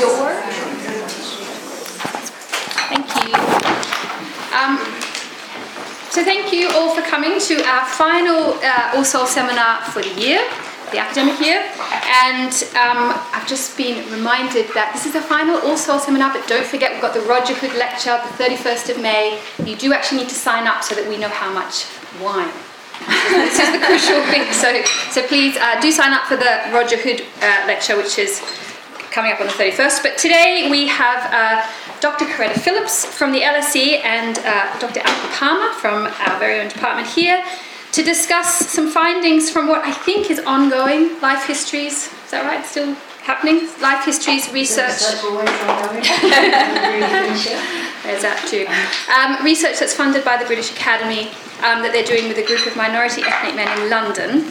your. Thank you. Um, so thank you all for coming to our final uh, All Soul seminar for the year, the academic year. And um, I've just been reminded that this is the final All Soul seminar, but don't forget we've got the Roger Hood lecture the 31st of May. You do actually need to sign up so that we know how much wine. this is the crucial thing. So, so please uh, do sign up for the Roger Hood uh, lecture, which is coming up on the 31st. But today we have uh, Dr. Coretta Phillips from the LSE and uh, Dr. Alpa Parmar from our very own department here to discuss some findings from what I think is ongoing life histories. Is that right? Still happening? Life histories research. There's that too. Um, research that's funded by the British Academy um, that they're doing with a group of minority ethnic men in London.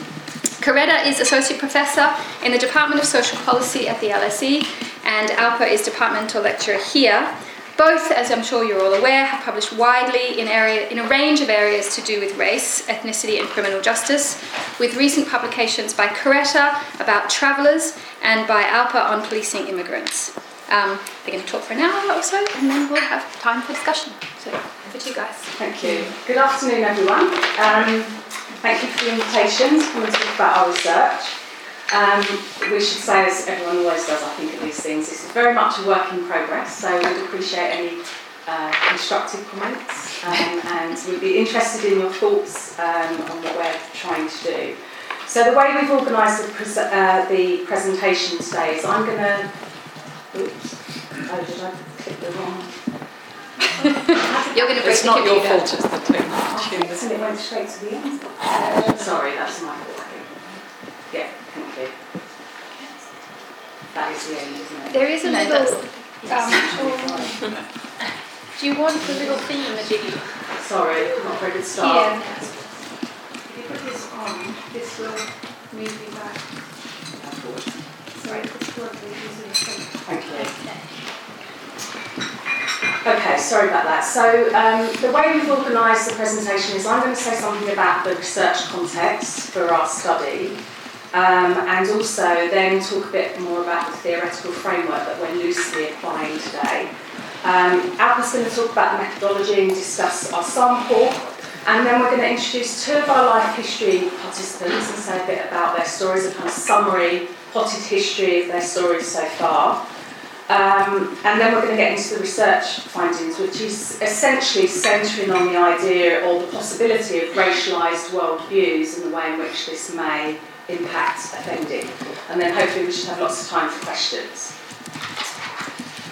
Coretta is Associate Professor in the Department of Social Policy at the LSE, and Alpa is Departmental Lecturer here. Both, as I'm sure you're all aware, have published widely in, area, in a range of areas to do with race, ethnicity, and criminal justice, with recent publications by Coretta about travellers and by Alpa on policing immigrants. Um, they're going to talk for an hour or so, and then we'll have time for discussion. So, over to you guys. Thank you. Good afternoon, everyone. Um, thank you for the invitation to come and talk about our research. Um, we should say, as everyone always does, I think, at these things, this is very much a work in progress, so we'd appreciate any uh, constructive comments um, and we'd be interested in your thoughts um, on what we're trying to do. So the way we've organised the, pre- uh, the presentation today is I'm going to... Oops. Oh, did I click the wrong... You're going to break It's the not your computer. fault, it's the technology. And it went straight to the end. Uh, sorry, that's my fault. I think. Yeah, thank you. That is the end, isn't it? There is a No, little. Um, do you want the little theme that you Sorry, not a very good start. Here. If you put this on, this will move you back. Sorry, this will be using. Thank you. Okay, sorry about that. So um, the way we've organised the presentation is I'm going to say something about the research context for our study um, and also then talk a bit more about the theoretical framework that we're loosely applying today. Um, Alpa's going to talk about the methodology and discuss our sample and then we're going to introduce two of our life history participants and say a bit about their stories, a kind of summary, potted history of their stories so far. Um, and then we're going to get into the research findings, which is essentially centering on the idea or the possibility of racialised worldviews and the way in which this may impact offending. And then hopefully we should have lots of time for questions.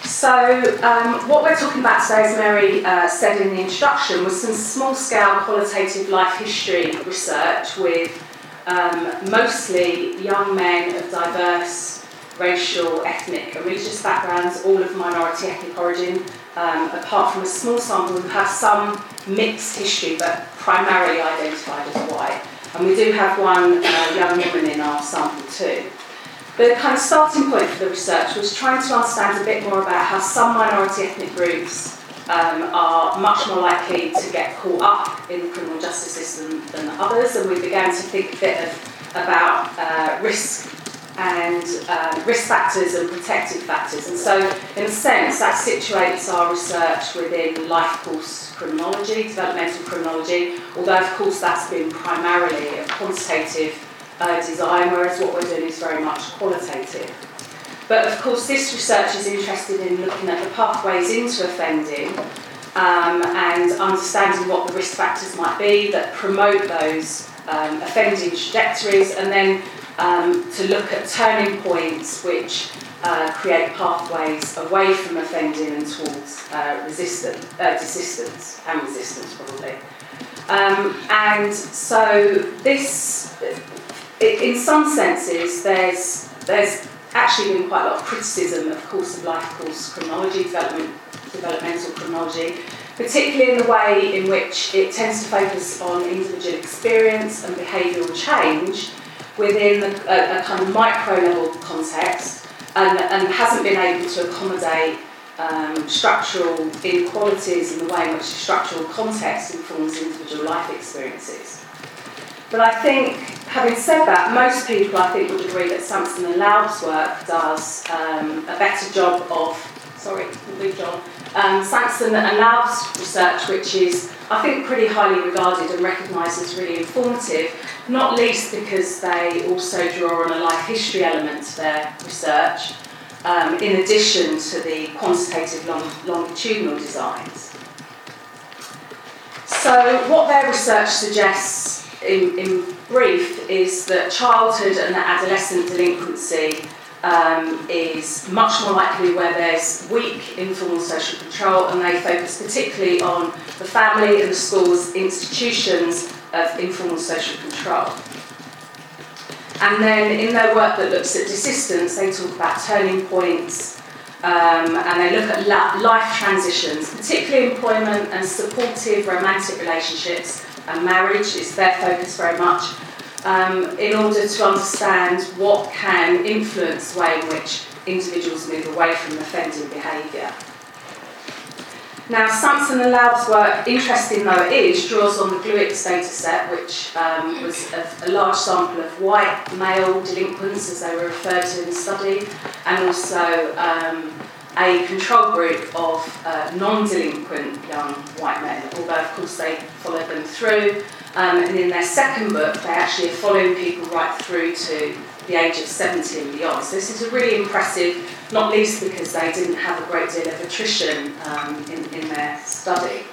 So, um, what we're talking about today, as Mary uh, said in the introduction, was some small scale qualitative life history research with um, mostly young men of diverse racial, ethnic, and religious backgrounds, all of minority ethnic origin, um, apart from a small sample who have some mixed history but primarily identified as white. And we do have one uh, young woman in our sample too. The kind of starting point for the research was trying to understand a bit more about how some minority ethnic groups um, are much more likely to get caught up in the criminal justice system than others, and we began to think a bit of, about uh, risk and um, risk factors and protective factors. And so, in a sense, that situates our research within life course criminology, developmental criminology, although, of course, that's been primarily a quantitative uh, design, whereas what we're doing is very much qualitative. But of course, this research is interested in looking at the pathways into offending um, and understanding what the risk factors might be that promote those um, offending trajectories, and then um, to look at turning points which uh, create pathways away from offending and towards uh, resistance, uh, desistance and resistance, probably. Um, and so this, i- in some senses, there's there's actually been quite a lot of criticism of course of life course criminology, development, developmental criminology, particularly in the way in which it tends to focus on individual experience and behavioural change within a, a, kind of micro level context and, and hasn't been able to accommodate um, structural inequalities in the way in which the structural context informs individual life experiences. But I think, having said that, most people I think would agree that Sampson and Laub's work does um, a better job of, sorry, move on, um, and Laub's research, which is, I think, pretty highly regarded and recognised as really informative, not least because they also draw on a life history element to their research, um, in addition to the quantitative long, longitudinal designs. So, what their research suggests in, in brief is that childhood and adolescent delinquency um, is much more likely where there's weak informal social control, and they focus particularly on the family and the schools, institutions of informal social control. And then in their work that looks at desistance, they talk about turning points um, and they look at la- life transitions, particularly employment and supportive romantic relationships, and marriage is their focus very much, um, in order to understand what can influence the way in which individuals move away from offending behaviour. Now, Sampson and Laub's work, interesting though it is, draws on the Gluecks' data set, which um, was a, a, large sample of white male delinquents, as they were referred to in the study, and also um, a control group of uh, non delinquent young white men, although, of course, they followed them through. Um, and in their second book, they actually are following people right through to the age of 70 and beyond. So, this is a really impressive not least because they didn't have a great deal of attrition um, in, in their study.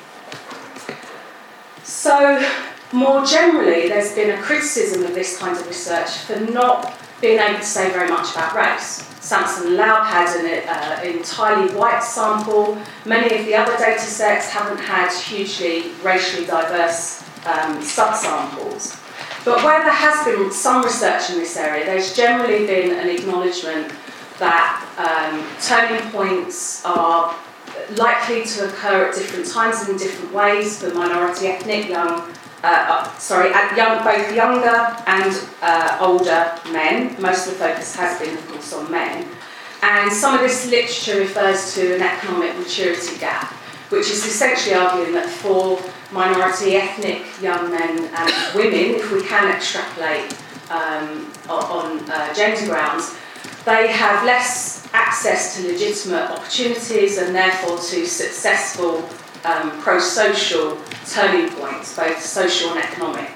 So, more generally, there's been a criticism of this kind of research for not being able to say very much about race. Sampson and Laub had an uh, entirely white sample. Many of the other data sets haven't had hugely racially diverse um, subsamples. But where there has been some research in this area, there's generally been an acknowledgement that um, turning points are likely to occur at different times in different ways for minority ethnic young, uh, uh, sorry, young, both younger and uh, older men. Most of the focus has been, of course, on men. And some of this literature refers to an economic maturity gap, which is essentially arguing that for minority ethnic young men and women, if we can extrapolate um, on uh, gender grounds, they have less access to legitimate opportunities and therefore to successful um, pro-social turning points, both social and economic.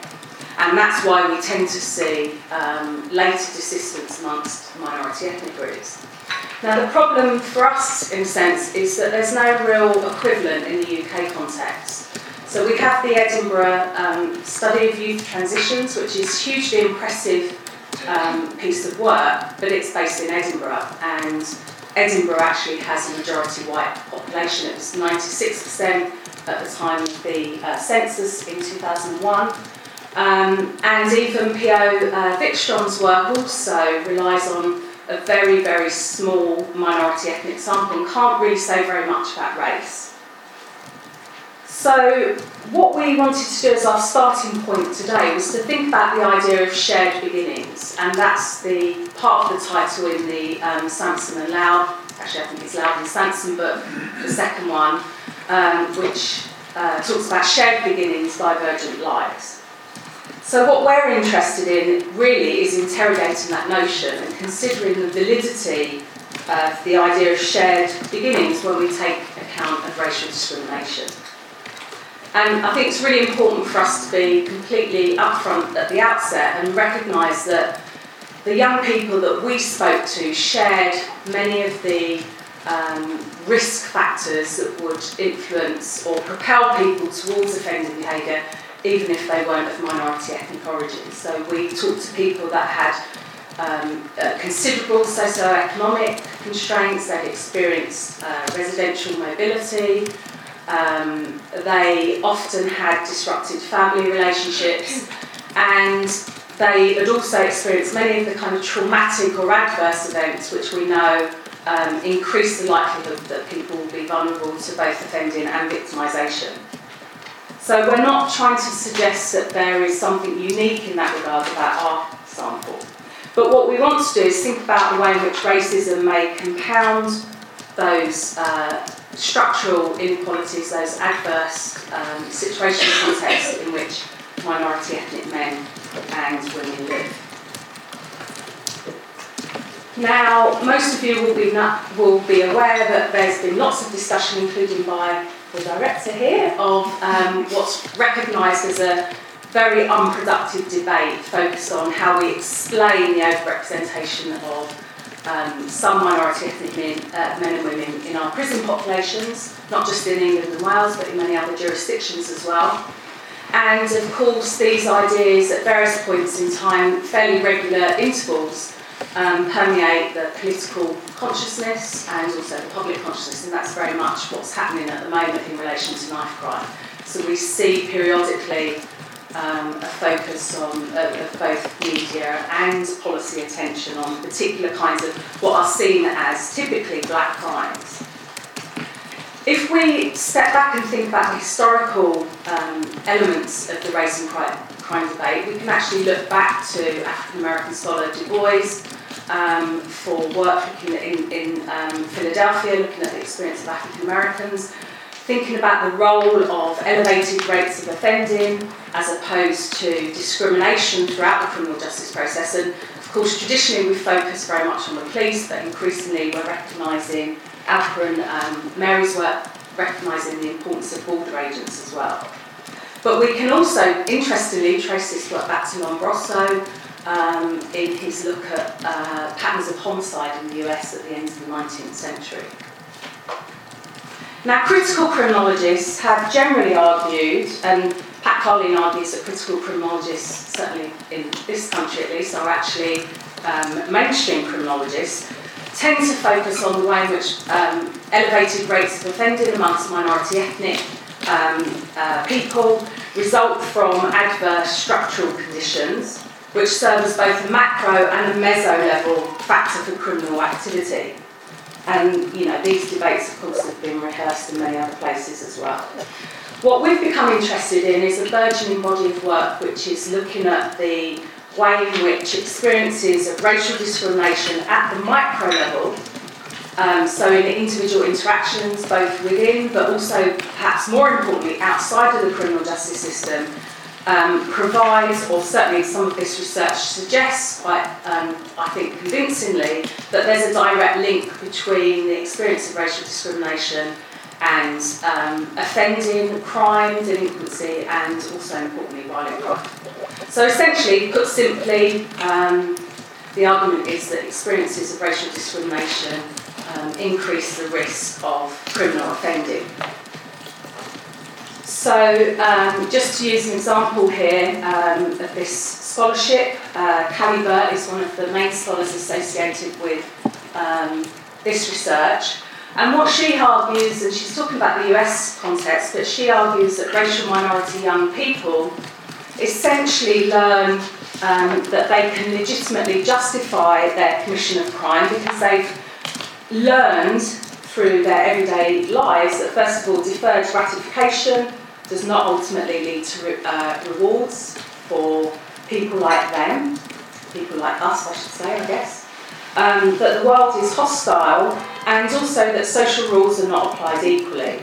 And that's why we tend to see um, later desistance amongst minority ethnic groups. Now the problem for us, in a sense, is that there's no real equivalent in the UK context. So we have the Edinburgh um, Study of Youth Transitions, which is hugely impressive um, piece of work, but it's based in Edinburgh, and Edinburgh actually has a majority white population. It was 96% at the time of the uh, census in 2001. Um, and even P.O. Uh, work also relies on a very, very small minority ethnic sample and can't really say very much about race. So, what we wanted to do as our starting point today was to think about the idea of shared beginnings, and that's the part of the title in the um, Sampson and Laub, actually, I think it's Laub and Sampson book, the second one, um, which uh, talks about shared beginnings, divergent lives. So, what we're interested in really is interrogating that notion and considering the validity of the idea of shared beginnings when we take account of racial discrimination. And I think it's really important for us to be completely upfront at the outset and recognise that the young people that we spoke to shared many of the um, risk factors that would influence or propel people towards offending behaviour, even if they weren't of minority ethnic origin. So we talked to people that had um, uh, considerable socio-economic constraints, they'd experienced uh, residential mobility, um, they often had disrupted family relationships and they had also experienced many of the kind of traumatic or adverse events which we know um, increase the likelihood that people will be vulnerable to both offending and victimisation. So we're not trying to suggest that there is something unique in that regard about our sample. But what we want to do is think about the way in which racism may compound those uh, structural inequalities, those adverse um, situational contexts in which minority ethnic men and women live. Now, most of you will be, not, will be aware that there's been lots of discussion, including by the director here, of um, what's recognised as a very unproductive debate focused on how we explain the overrepresentation of um, minority ethnic men, uh, men and women in our prison populations, not just in England and Wales, but in many other jurisdictions as well. And of course, these ideas at various points in time, fairly regular intervals, um, permeate the political consciousness and also the public consciousness, and that's very much what's happening at the moment in relation to knife crime. So we see periodically um, a focus on uh, both media and policy attention on particular kinds of what are seen as typically black crimes. If we step back and think about the historical um, elements of the race and crime, crime debate, we can actually look back to African American scholar Du Bois um, for work in, in um, Philadelphia, looking at the experience of African Americans, thinking about the role of elevated rates of offending as opposed to discrimination throughout the criminal justice process. And of course, traditionally we focus very much on the police, but increasingly we're recognising Alpa and um, Mary's work, recognising the importance of border agents as well. But we can also, interestingly, trace this work back to Lombroso, um, in his look at uh, patterns of homicide in the US at the end of the 19th century. Now, critical criminologists have generally argued, and Pat Carlen argues that critical criminologists, certainly in this country at least, are actually um, mainstream criminologists, tend to focus on the way in which um, elevated rates of offending amongst minority ethnic um, uh, people result from adverse structural conditions which serve as both a macro and a meso level factor for criminal activity. And you know, these debates, of course, have been rehearsed in many other places as well. What we've become interested in is a burgeoning body of work which is looking at the way in which experiences of racial discrimination at the micro level, um, so in individual interactions, both within but also perhaps more importantly outside of the criminal justice system, um, provides, or certainly some of this research suggests quite, um, I think, convincingly, that there's a direct link between the experience of racial discrimination and um, offending, crime, delinquency, and also importantly, violent crime. So essentially, put simply, um, the argument is that experiences of racial discrimination um, increase the risk of criminal offending. So, um, just to use an example here um, of this scholarship, uh, Callie Burt is one of the main scholars associated with um, this research. And what she argues, and she's talking about the US context, but she argues that racial minority young people essentially learn um, that they can legitimately justify their commission of crime because they've learned through their everyday lives that, first of all, deferred gratification does not ultimately lead to re- uh, rewards for people like them, people like us, I should say, I guess. Um, that the world is hostile and also that social rules are not applied equally.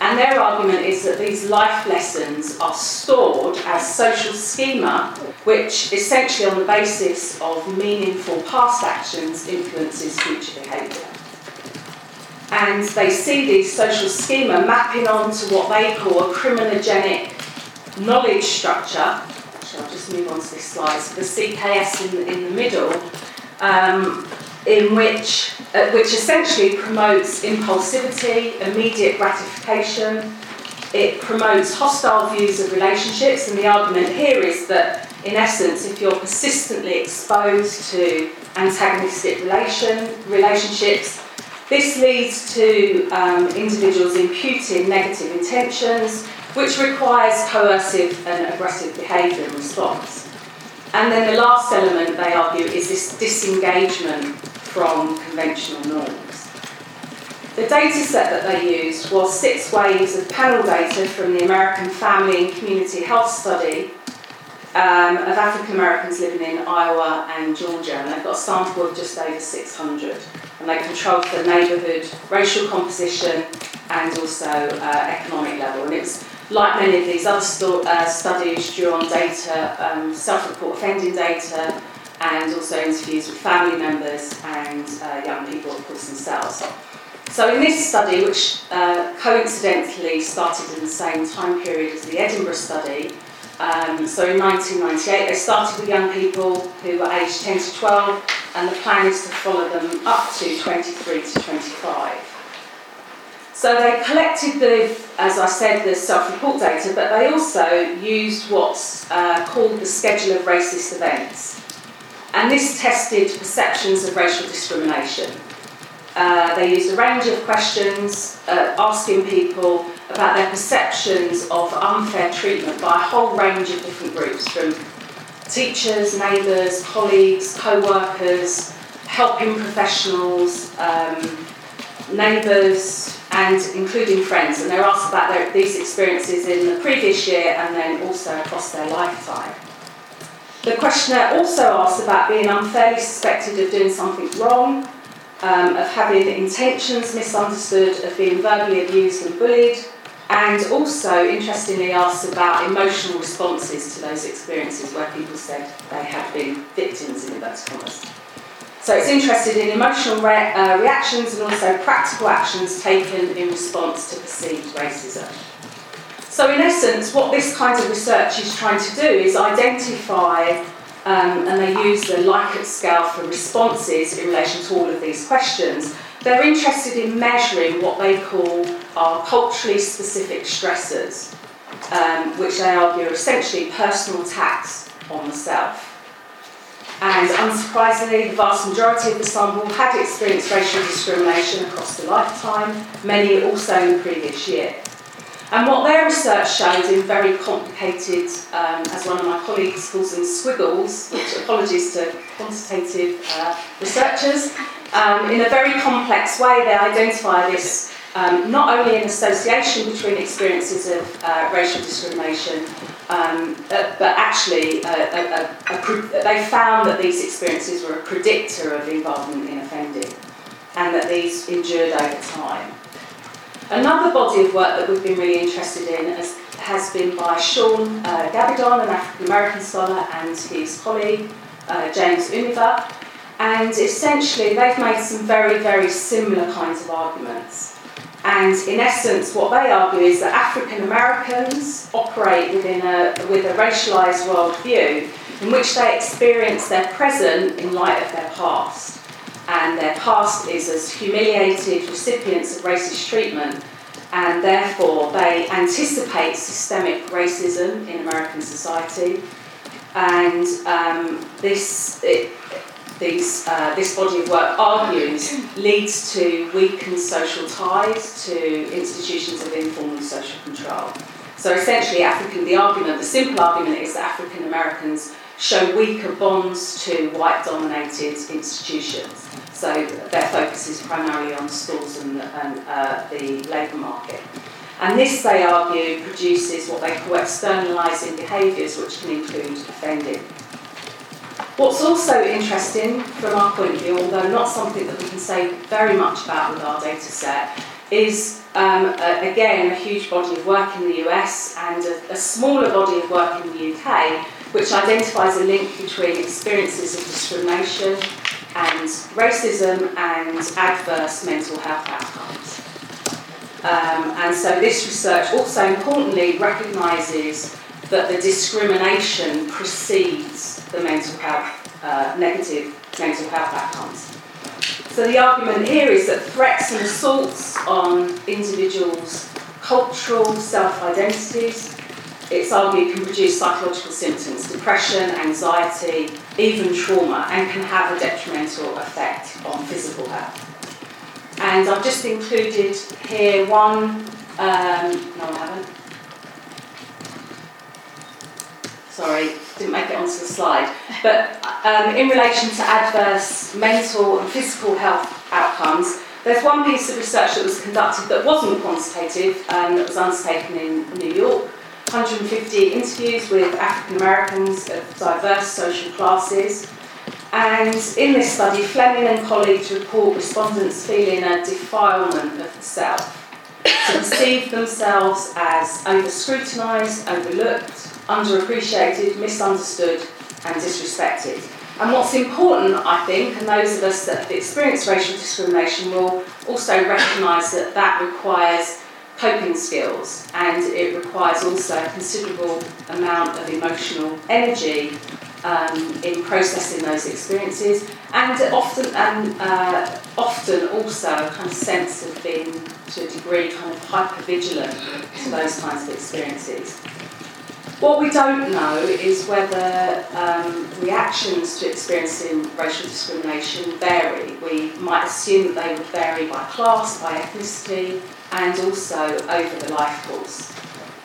And their argument is that these life lessons are stored as social schema, which essentially, on the basis of meaningful past actions, influences future behaviour and they see these social schema mapping onto what they call a criminogenic knowledge structure. So I'll just move on to this slide. So the CKS in the, in the middle, um, in which, uh, which essentially promotes impulsivity, immediate gratification. It promotes hostile views of relationships, and the argument here is that, in essence, if you're persistently exposed to antagonistic relation, relationships, this leads to um, individuals imputing negative intentions, which requires coercive and aggressive behaviour in response. And then the last element, they argue, is this disengagement from conventional norms. The data set that they used was six waves of panel data from the American Family and Community Health Study um, of African Americans living in Iowa and Georgia, and they've got a sample of just over 600 and they controlled for neighbourhood, racial composition, and also uh, economic level. And it's like many of these other sto- uh, studies, drew on data, um, self-report offending data, and also interviews with family members and uh, young people, of course, themselves. So in this study, which uh, coincidentally started in the same time period as the Edinburgh study, um, so in 1998 they started with young people who were aged 10 to 12 and the plan is to follow them up to 23 to 25. So they collected the, as I said, the self-report data, but they also used what's uh, called the schedule of racist events. And this tested perceptions of racial discrimination. Uh, they used a range of questions uh, asking people about their perceptions of unfair treatment by a whole range of different groups, from teachers, neighbours, colleagues, co-workers, helping professionals, um, neighbours, and including friends. And they're asked about their, these experiences in the previous year and then also across their lifetime. The questionnaire also asks about being unfairly suspected of doing something wrong, um, of having intentions misunderstood, of being verbally abused and bullied, and also, interestingly, asks about emotional responses to those experiences where people said they had been victims in inverted commas. So it's interested in emotional re- uh, reactions and also practical actions taken in response to perceived racism. So in essence, what this kind of research is trying to do is identify, um, and they use the Likert scale for responses in relation to all of these questions. They're interested in measuring what they call our culturally specific stressors, um, which they argue are essentially personal attacks on the self. And unsurprisingly, the vast majority of the sample had experienced racial discrimination across the lifetime, many also in the previous year. And what their research shows in very complicated, um, as one of my colleagues calls them squiggles, which apologies to quantitative uh, researchers, um, in a very complex way they identify this um, not only an association between experiences of uh, racial discrimination, um, uh, but actually uh, a, a, a, they found that these experiences were a predictor of involvement in offending and that these endured over time. Another body of work that we've been really interested in has, has been by Shaun uh, Gabbidon, an African American scholar, and his colleague uh, James Unnever. And essentially, they've made some very, very similar kinds of arguments. And in essence, what they argue is that African Americans operate within a, with a racialized worldview in which they experience their present in light of their past. And their past is as humiliated recipients of racist treatment, and therefore they anticipate systemic racism in American society. And um, this, it, these, uh, this body of work argues leads to weakened social ties to institutions of informal social control. So essentially, African, the argument, the simple argument is that African Americans show weaker bonds to white dominated institutions. So their focus is primarily on schools and, and uh, the labour market. And this, they argue, produces what they call externalising behaviours, which can include offending. What's also interesting from our point of view, although not something that we can say very much about with our data set, is um, a, again a huge body of work in the US and a, a smaller body of work in the UK, which identifies a link between experiences of discrimination and racism and adverse mental health outcomes. Um, and so this research also importantly recognises that the discrimination precedes the mental health, uh, negative mental health outcomes. So the argument here is that threats and assaults on individuals' cultural self-identities, it's argued can produce psychological symptoms, depression, anxiety, even trauma, and can have a detrimental effect on physical health. And I've just included here one, um, no I haven't, sorry, didn't make it onto the slide. But um, in relation to adverse mental and physical health outcomes, there's one piece of research that was conducted that wasn't quantitative and that was undertaken in New York. 150 interviews with African Americans of diverse social classes. And in this study, Fleming and colleagues report respondents feeling a defilement of the self. to perceive themselves as over scrutinised, overlooked, underappreciated, misunderstood, and disrespected. And what's important, I think, and those of us that have experienced racial discrimination will also recognise that that requires coping skills and it requires also a considerable amount of emotional energy um, in processing those experiences and often and uh, often also a kind of sense of being to a degree kind of hyper vigilant to those kinds of experiences. What we don't know is whether um, reactions to experiencing racial discrimination vary. We might assume that they would vary by class, by ethnicity, and also over the life course.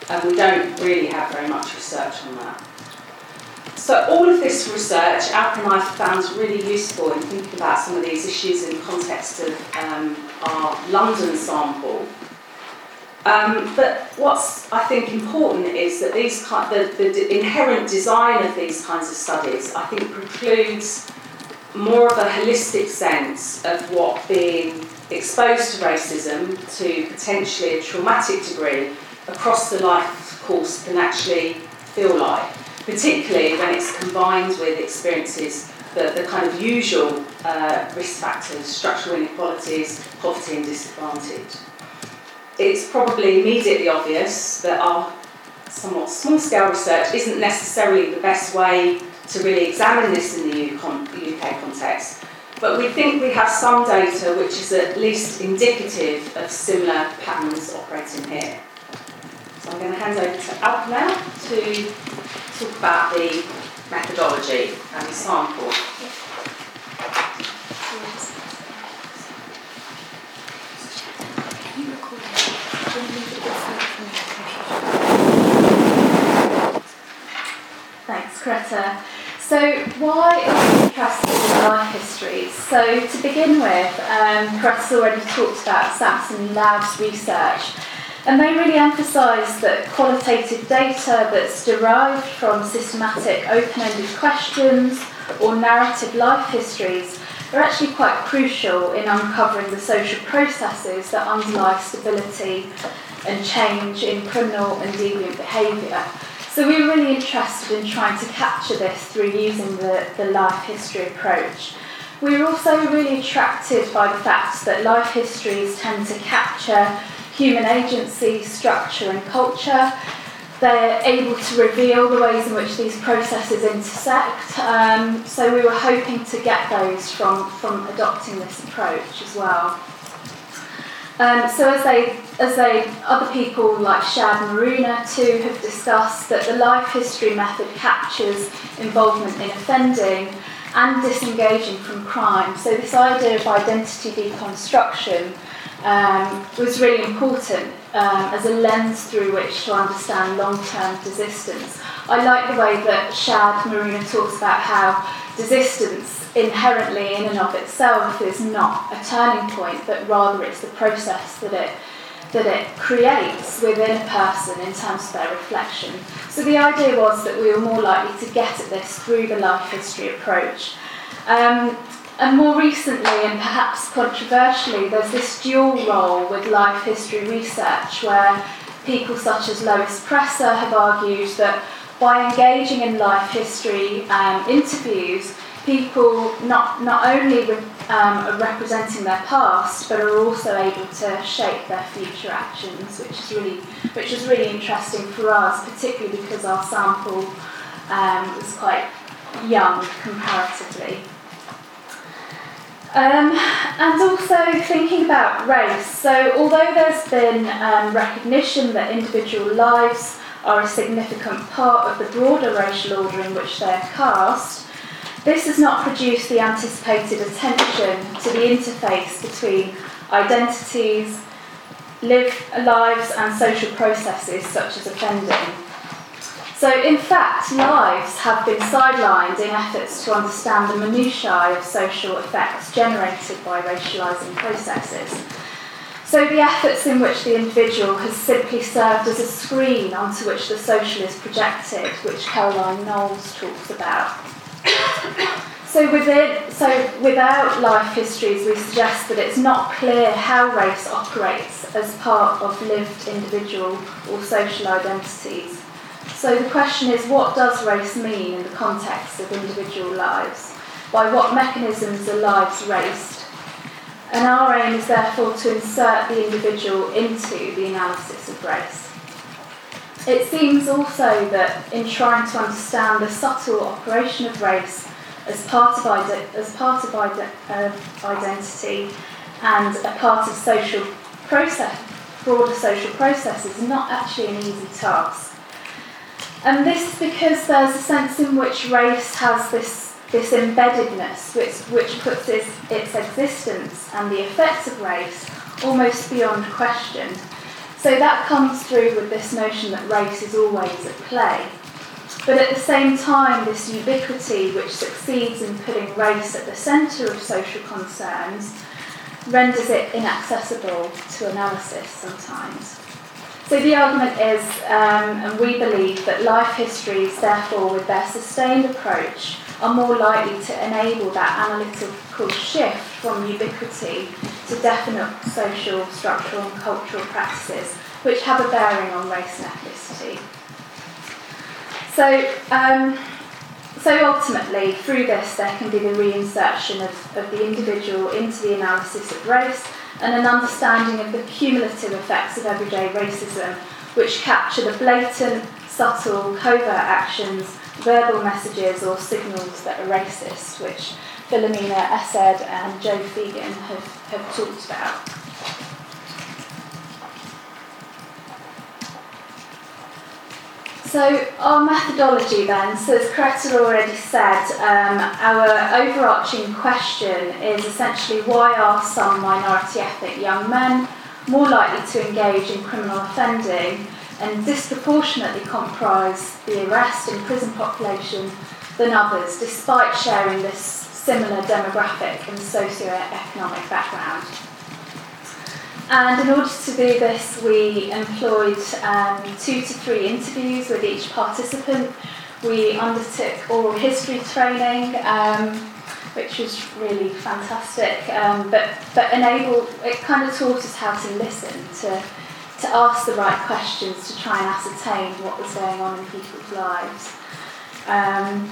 And we don't really have very much research on that. So all of this research, Alpa and I found really useful in thinking about some of these issues in the context of um, our London sample. Um, but what's I think important is that these the, the inherent design of these kinds of studies I think precludes more of a holistic sense of what being exposed to racism to potentially a traumatic degree across the life course can actually feel like, particularly when it's combined with experiences, that the kind of usual uh, risk factors, structural inequalities, poverty and disadvantage. It's probably immediately obvious that our somewhat small scale research isn't necessarily the best way to really examine this in the UK context, but we think we have some data which is at least indicative of similar patterns operating here. So I'm going to hand over to Alpa now to talk about the methodology and the sample. So, why are we interested in life histories? So, to begin with, um, Chris already talked about Sampson Laub's research, and they really emphasise that qualitative data that's derived from systematic open ended questions or narrative life histories are actually quite crucial in uncovering the social processes that underlie stability and change in criminal and deviant behaviour. So we were really interested in trying to capture this through using the, the life history approach. We were also really attracted by the fact that life histories tend to capture human agency, structure, and culture. They're able to reveal the ways in which these processes intersect. Um, so we were hoping to get those from, from adopting this approach as well. Um, so as they, as they, other people like Shadd Maruna too have discussed that the life history method captures involvement in offending and disengaging from crime. So this idea of identity deconstruction um, was really important um, as a lens through which to understand long-term desistance. I like the way that Shadd Maruna talks about how desistance inherently in and of itself is not a turning point, but rather it's the process that it that it creates within a person in terms of their reflection. So the idea was that we were more likely to get at this through the life history approach. Um, and more recently, and perhaps controversially, there's this dual role with life history research where people such as Lois Presser have argued that by engaging in life history um, interviews, people not, not only um, are representing their past, but are also able to shape their future actions, which is really, which is really interesting for us, particularly because our sample um, was quite young comparatively. Um, and also thinking about race. So, although there's been um, recognition that individual lives are a significant part of the broader racial order in which they're cast, this has not produced the anticipated attention to the interface between identities, live, lives, and social processes such as offending. So, in fact, lives have been sidelined in efforts to understand the minutiae of social effects generated by racialising processes. So, the efforts in which the individual has simply served as a screen onto which the social is projected, which Caroline Knowles talks about. So so without life histories, we suggest that it's not clear how race operates as part of lived individual or social identities. So the question is, what does race mean in the context of individual lives? By what mechanisms are lives raced? And our aim is therefore to insert the individual into the analysis of race. It seems also that in trying to understand the subtle operation of race as part of, ide- as part of ide- uh, identity and a part of social process, broader social processes is not actually an easy task. And this is because there's a sense in which race has this, this embeddedness, which, which puts its, its existence and the effects of race almost beyond question. So that comes through with this notion that race is always at play. But at the same time, this ubiquity, which succeeds in putting race at the centre of social concerns, renders it inaccessible to analysis sometimes. So the argument is, um, and we believe, that life histories, therefore, with their sustained approach, are more likely to enable that analytical shift from ubiquity to definite social, structural, and cultural practices, which have a bearing on race and ethnicity. So, um, so ultimately, through this, there can be the reinsertion of, of the individual into the analysis of race and an understanding of the cumulative effects of everyday racism, which capture the blatant, subtle, covert actions, verbal messages, or signals that are racist, which Philomena Essed and Joe Feagin have, have talked about. So our methodology then, so as Coretta already said, um, our overarching question is essentially why are some minority ethnic young men more likely to engage in criminal offending and disproportionately comprise the arrest and prison population than others, despite sharing this similar demographic and socio-economic background. And in order to do this, we employed um, two to three interviews with each participant. We undertook oral history training, um, which was really fantastic, um, but, but enable, it kind of taught us how to listen, to, to ask the right questions, to try and ascertain what was going on in people's lives. Um,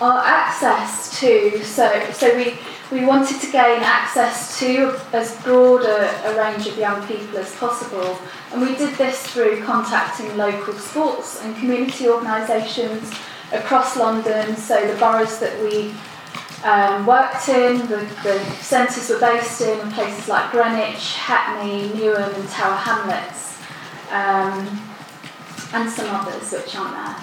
our access to, so, so we, we wanted to gain access to as broad a, a, range of young people as possible, and we did this through contacting local sports and community organisations across London, so the boroughs that we um, worked in, the, the centres were based in, places like Greenwich, Hackney, Newham, and Tower Hamlets, um, and some others which aren't there.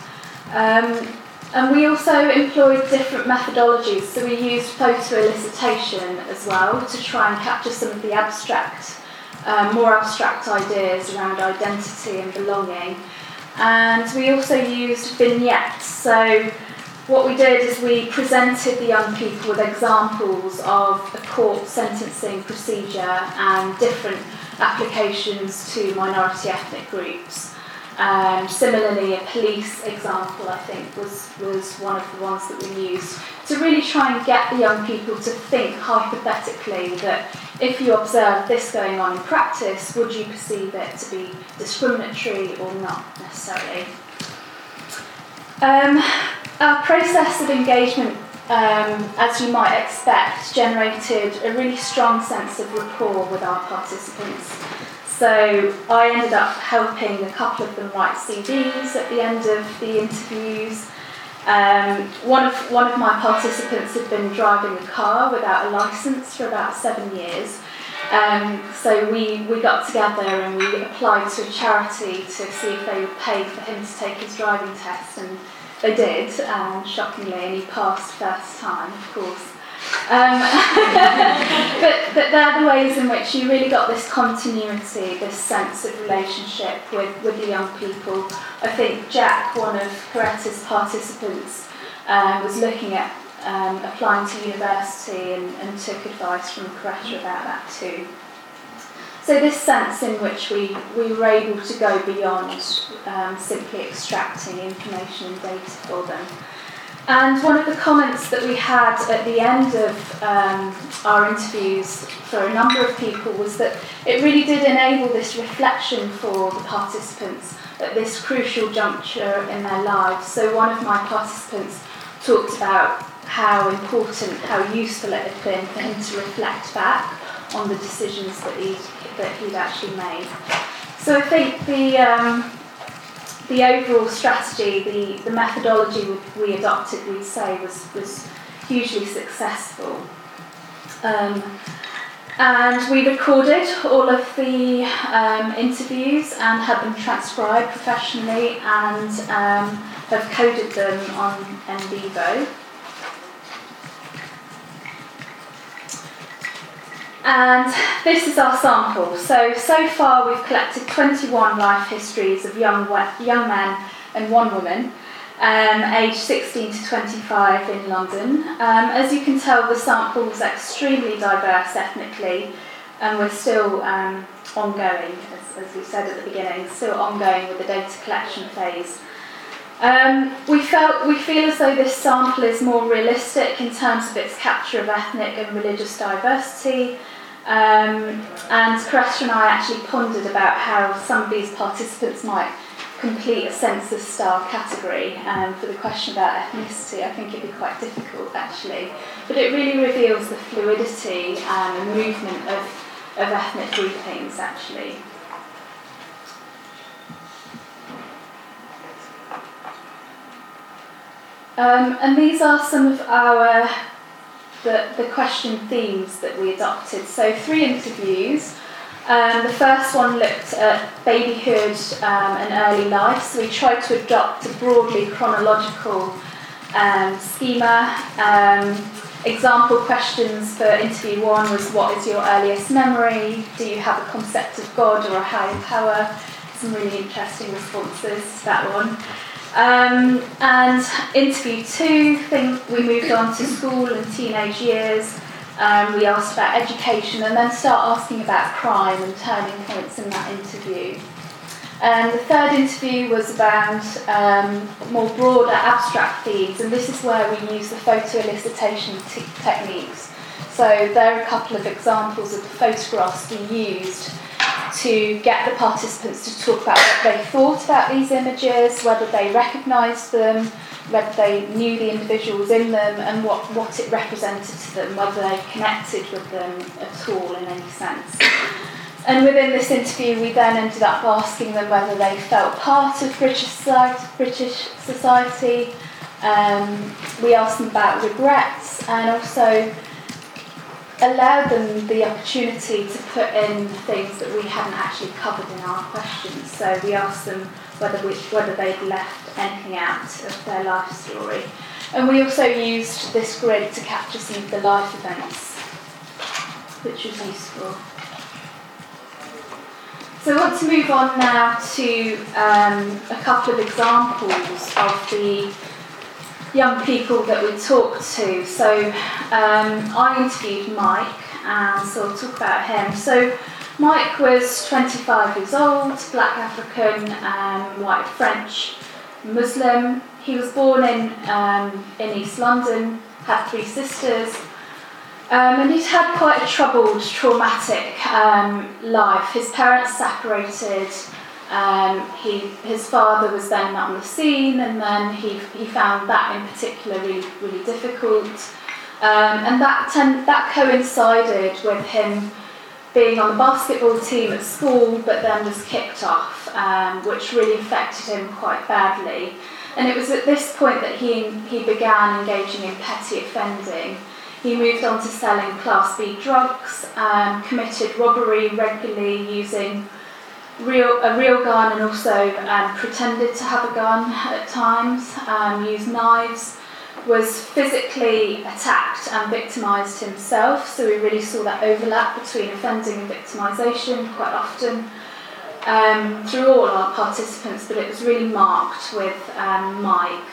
Um, and we also employed different methodologies, so we used photo elicitation as well to try and capture some of the abstract, um, more abstract ideas around identity and belonging. And we also used vignettes. So what we did is we presented the young people with examples of a court sentencing procedure and different applications to minority ethnic groups. Um, similarly, a police example, I think, was, was one of the ones that we used to really try and get the young people to think hypothetically that if you observe this going on in practice, would you perceive it to be discriminatory or not necessarily? Um, our process of engagement, um, as you might expect, generated a really strong sense of rapport with our participants. So I ended up helping a couple of them write CVs at the end of the interviews. Um, one of one of my participants had been driving a car without a license for about seven years. Um, so we, we got together and we applied to a charity to see if they would pay for him to take his driving test, and they did, um, shockingly, and he passed first time, of course. Um, but, but they're the ways in which you really got this continuity, this sense of relationship with, with the young people. I think Jack, one of Coretta's participants, um, was looking at um, applying to university and, and took advice from Coretta about that too. So this sense in which we, we were able to go beyond um, simply extracting information and data for them. And one of the comments that we had at the end of um, our interviews for a number of people was that it really did enable this reflection for the participants at this crucial juncture in their lives. So one of my participants talked about how important, how useful it had been for him to reflect back on the decisions that he'd, that he'd actually made. So I think the, um, the overall strategy, the, the methodology we adopted, we'd say, was, was hugely successful. Um, and we recorded all of the um, interviews and had them transcribed professionally and um, have coded them on NVivo. And this is our sample. So, so far we've collected 21 life histories of young, young men and one woman, um, aged 16 to 25 in London. Um, as you can tell, the sample was extremely diverse ethnically, and we're still um, ongoing, as, as we said at the beginning, still ongoing with the data collection phase. Um, we felt we feel as though this sample is more realistic in terms of its capture of ethnic and religious diversity, um, and Coretta and I actually pondered about how some of these participants might complete a census style category um, for the question about ethnicity. I think it'd be quite difficult actually, but it really reveals the fluidity and movement of, of ethnic groupings actually. Um, and these are some of our the, the question themes that we adopted. So, three interviews. Um, the first one looked at babyhood um, and early life, so we tried to adopt a broadly chronological um, schema. Um, example questions for interview one was What is your earliest memory? Do you have a concept of God or a higher power? Some really interesting responses to that one. Um, and interview two, think we moved on to school and teenage years. Um, we asked about education and then start asking about crime and turning points in that interview. And the third interview was about um, more broader abstract themes, and this is where we use the photo elicitation techniques. So there are a couple of examples of the photographs we used to get the participants to talk about what they thought about these images, whether they recognised them, whether they knew the individuals in them, and what, what it represented to them, whether they connected with them at all in any sense. And within this interview, we then ended up asking them whether they felt part of British society. Um, we asked them about regrets and also allowed them the opportunity to put in things that we hadn't actually covered in our questions. So we asked them whether, we, whether they'd left anything out of their life story. And we also used this grid to capture some of the life events, which was useful. So I want to move on now to um, a couple of examples of the young people that we talked to. So um, I interviewed Mike, and so I'll talk about him. So Mike was 25 years old, black African, um, white French, Muslim. He was born in, um, in East London, had three sisters, um, and he'd had quite a troubled, traumatic um, life. His parents separated. Um, he, his father was then on the scene, and then he, he found that in particular really, really difficult. Um, and that, ten, that coincided with him being on the basketball team at school, but then was kicked off, um, which really affected him quite badly. And it was at this point that he, he began engaging in petty offending. He moved on to selling Class B drugs, um, committed robbery regularly using real, a real gun and also um, pretended to have a gun at times, um, used knives, was physically attacked and victimised himself. So we really saw that overlap between offending and victimisation quite often um, through all our participants, but it was really marked with um, Mike.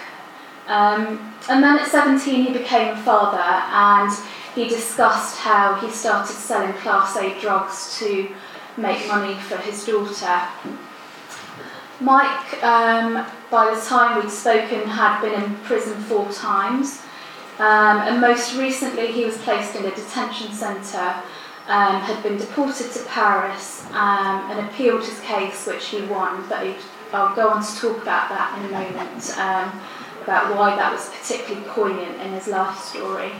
Um, and then at 17 he became a father and he discussed how he started selling Class A drugs to make money for his daughter. Mike, um, by the time we'd spoken, had been in prison four times. Um, and most recently, he was placed in a detention centre, um, had been deported to Paris, um, and appealed his case, which he won. But I'll go on to talk about that in a moment, um, about why that was particularly poignant in his life story.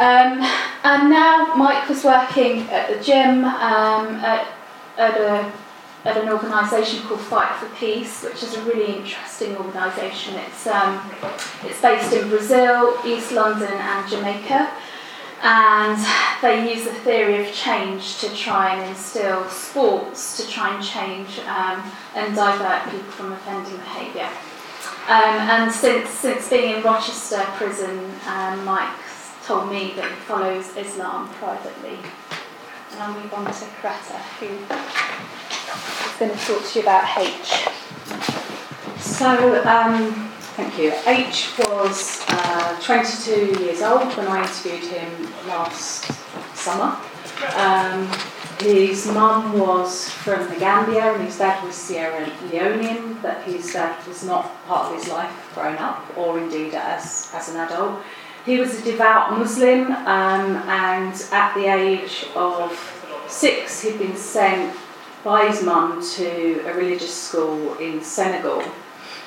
Um, and now Mike was working at the gym um, at, at, a, at an organisation called Fight for Peace, which is a really interesting organisation. It's, um, it's based in Brazil, East London, and Jamaica. And they use the theory of change to try and instill sports to try and change um, and divert people from offending behaviour. Um, and since, since being in Rochester prison, um, Mike told me that he follows Islam privately. And I'll move on to Coretta, who is going to talk to you about H. So, um, thank you. H was uh, 22 years old when I interviewed him last summer. Um, his mum was from the Gambia and his dad was Sierra Leonean, but his dad was not part of his life growing up or indeed as, as an adult. He was a devout Muslim, um, and at the age of six, he'd been sent by his mum to a religious school in Senegal,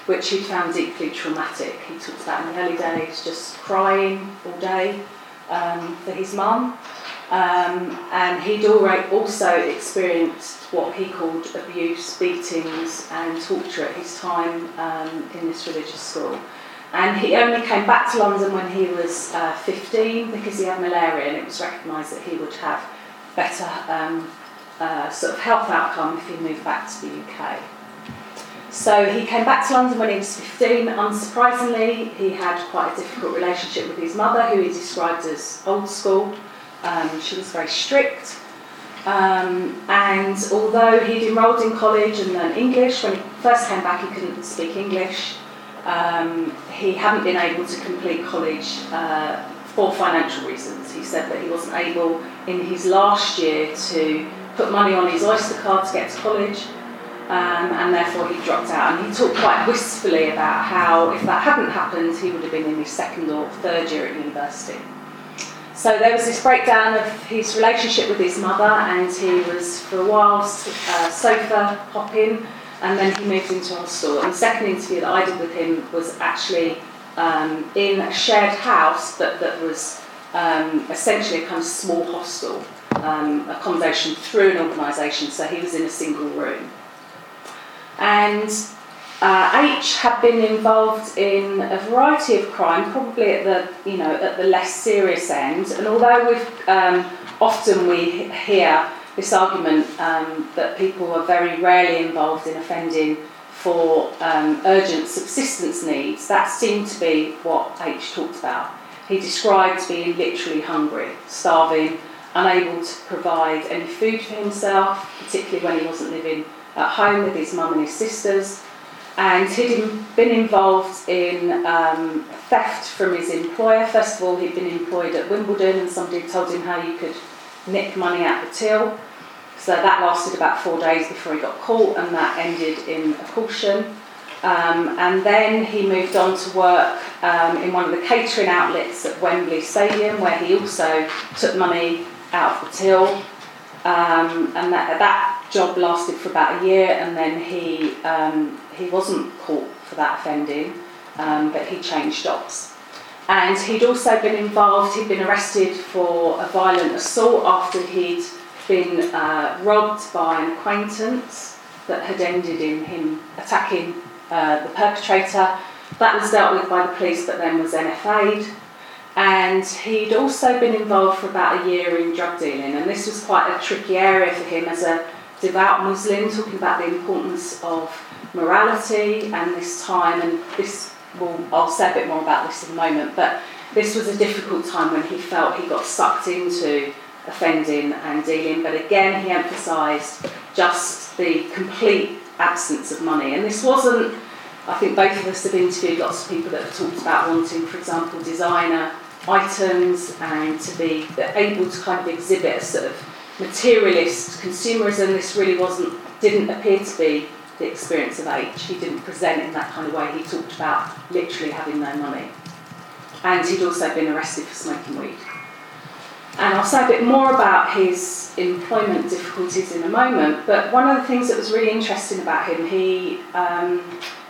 which he found deeply traumatic. He talks about in the early days just crying all day um, for his mum. Um, and he'd also experienced what he called abuse, beatings, and torture at his time um, in this religious school. And he only came back to London when he was uh, 15 because he had malaria and it was recognised that he would have better um, uh, sort of health outcome if he moved back to the UK. So he came back to London when he was 15. Unsurprisingly, he had quite a difficult relationship with his mother, who he described as old school. Um, she was very strict. Um, and although he'd enrolled in college and learned English, when he first came back, he couldn't speak English. Um, he hadn't been able to complete college uh, for financial reasons. He said that he wasn't able in his last year to put money on his Oyster card to get to college, um, and therefore he dropped out. And he talked quite wistfully about how, if that hadn't happened, he would have been in his second or third year at university. So there was this breakdown of his relationship with his mother, and he was for a while uh, sofa hopping and then he moved into a hostel. And the second interview that I did with him was actually um, in a shared house, but that was um, essentially a kind of small hostel um, accommodation through an organisation. So he was in a single room. And uh, H had been involved in a variety of crime, probably at the you know at the less serious end. And although we've um, often we hear this argument um, that people are very rarely involved in offending for um, urgent subsistence needs, that seemed to be what H talked about. He described being literally hungry, starving, unable to provide any food for himself, particularly when he wasn't living at home with his mum and his sisters. And he'd been involved in um, theft from his employer. First of all, he'd been employed at Wimbledon, and somebody told him how you could nick money out the till. So that lasted about four days before he got caught, and that ended in a caution. Um, and then he moved on to work um, in one of the catering outlets at Wembley Stadium, where he also took money out of the till. Um, and that, that job lasted for about a year, and then he, um, he wasn't caught for that offending, um, but he changed jobs. And he'd also been involved, he'd been arrested for a violent assault after he'd been uh, robbed by an acquaintance that had ended in him attacking uh, the perpetrator. That was dealt with by the police, but then was NFA'd. And he'd also been involved for about a year in drug dealing, and this was quite a tricky area for him as a devout Muslim, talking about the importance of morality and this time. And this I'll say a bit more about this in a moment, but this was a difficult time when he felt he got sucked into offending and dealing, but again, he emphasised just the complete absence of money. And this wasn't, I think both of us have interviewed lots of people that have talked about wanting, for example, designer items and to be able to kind of exhibit a sort of materialist consumerism. This really wasn't, didn't appear to be the experience of H. He didn't present in that kind of way. He talked about literally having no money. And he'd also been arrested for smoking weed. And I'll say a bit more about his employment difficulties in a moment. But one of the things that was really interesting about him, he um,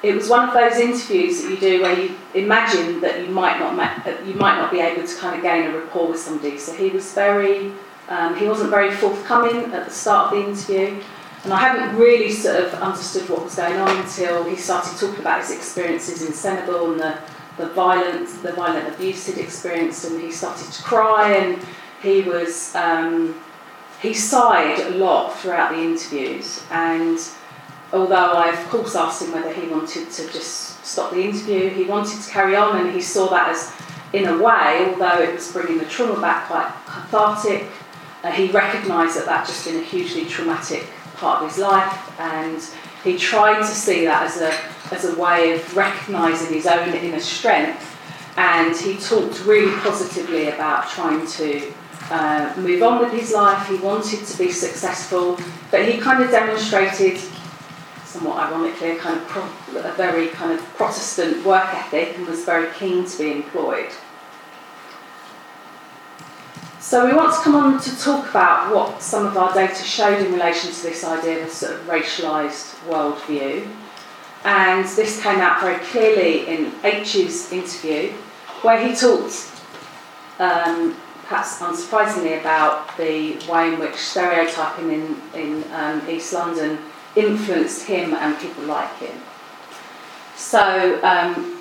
it was one of those interviews that you do where you imagine that you might not ma- you might not be able to kind of gain a rapport with somebody. So he was very um, he wasn't very forthcoming at the start of the interview. And I hadn't really sort of understood what was going on until he started talking about his experiences in Senegal and the, the violent the violent abuse he'd experienced, and he started to cry and he was um, he sighed a lot throughout the interviews. And although I of course asked him whether he wanted to just stop the interview, he wanted to carry on, and he saw that as in a way, although it was bringing the trauma back, quite cathartic. Uh, he recognised that that just been a hugely traumatic part of his life, and he tried to see that as a as a way of recognising his own inner strength. And he talked really positively about trying to uh, move on with his life. He wanted to be successful, but he kind of demonstrated, somewhat ironically, a kind of pro- a very kind of Protestant work ethic and was very keen to be employed. So we want to come on to talk about what some of our data showed in relation to this idea of a sort of racialised worldview. And this came out very clearly in H's interview, where he talked, um, perhaps unsurprisingly, about the way in which stereotyping in, in um, East London influenced him and people like him. So um,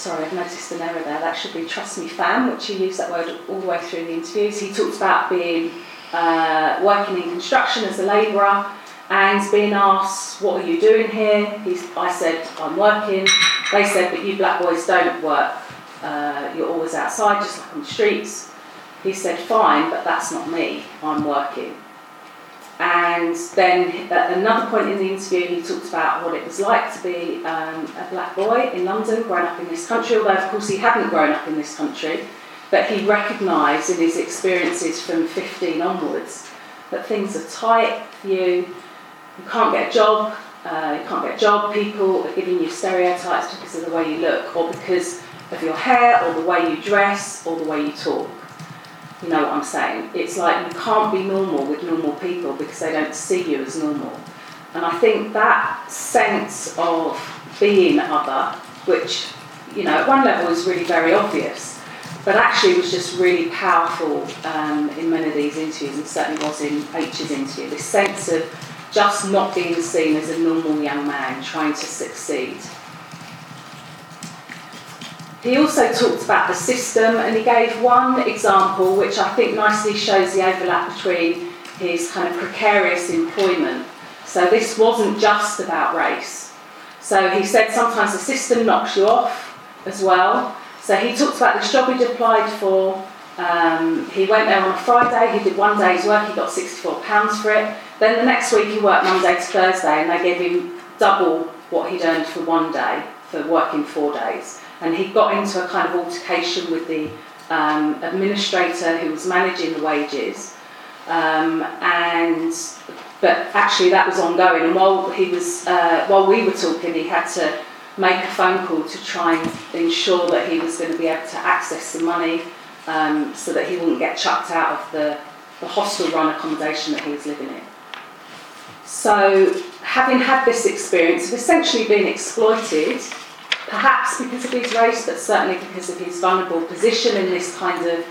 sorry, I've noticed an error there. That should be trust me fam, which he used that word all the way through the interviews. He talked about being uh, working in construction as a labourer and being asked, what are you doing here? He's, I said, I'm working. They said, but you black boys don't work. Uh, you're always outside, just like on the streets. He said, fine, but that's not me. I'm working. And then at another point in the interview, he talked about what it was like to be um, a black boy in London, growing up in this country, although, of course, he hadn't grown up in this country. But he recognised in his experiences from 15 onwards that things are tight for you, you can't get a job, uh, you can't get a job, people are giving you stereotypes because of the way you look, or because of your hair, or the way you dress, or the way you talk. You know what I'm saying? It's like you can't be normal with normal people because they don't see you as normal. And I think that sense of being other, which, you know, at one level is really very obvious, but actually was just really powerful um, in many of these interviews, and certainly was in H's interview. This sense of just not being seen as a normal young man trying to succeed. He also talked about the system and he gave one example which I think nicely shows the overlap between his kind of precarious employment. So this wasn't just about race. So he said sometimes the system knocks you off as well. So he talked about this job he'd applied for. Um, he went there on a Friday, he did one day's work, he got £64 for it. Then the next week he worked Monday to Thursday and they gave him double what he'd earned for one day for working four days and he got into a kind of altercation with the um, administrator who was managing the wages. Um, and but actually that was ongoing. And while he was uh, while we were talking, he had to make a phone call to try and ensure that he was going to be able to access the money um, so that he wouldn't get chucked out of the, the hostel run accommodation that he was living in. So, having had this experience of essentially being exploited perhaps because of his race, but certainly because of his vulnerable position in this kind of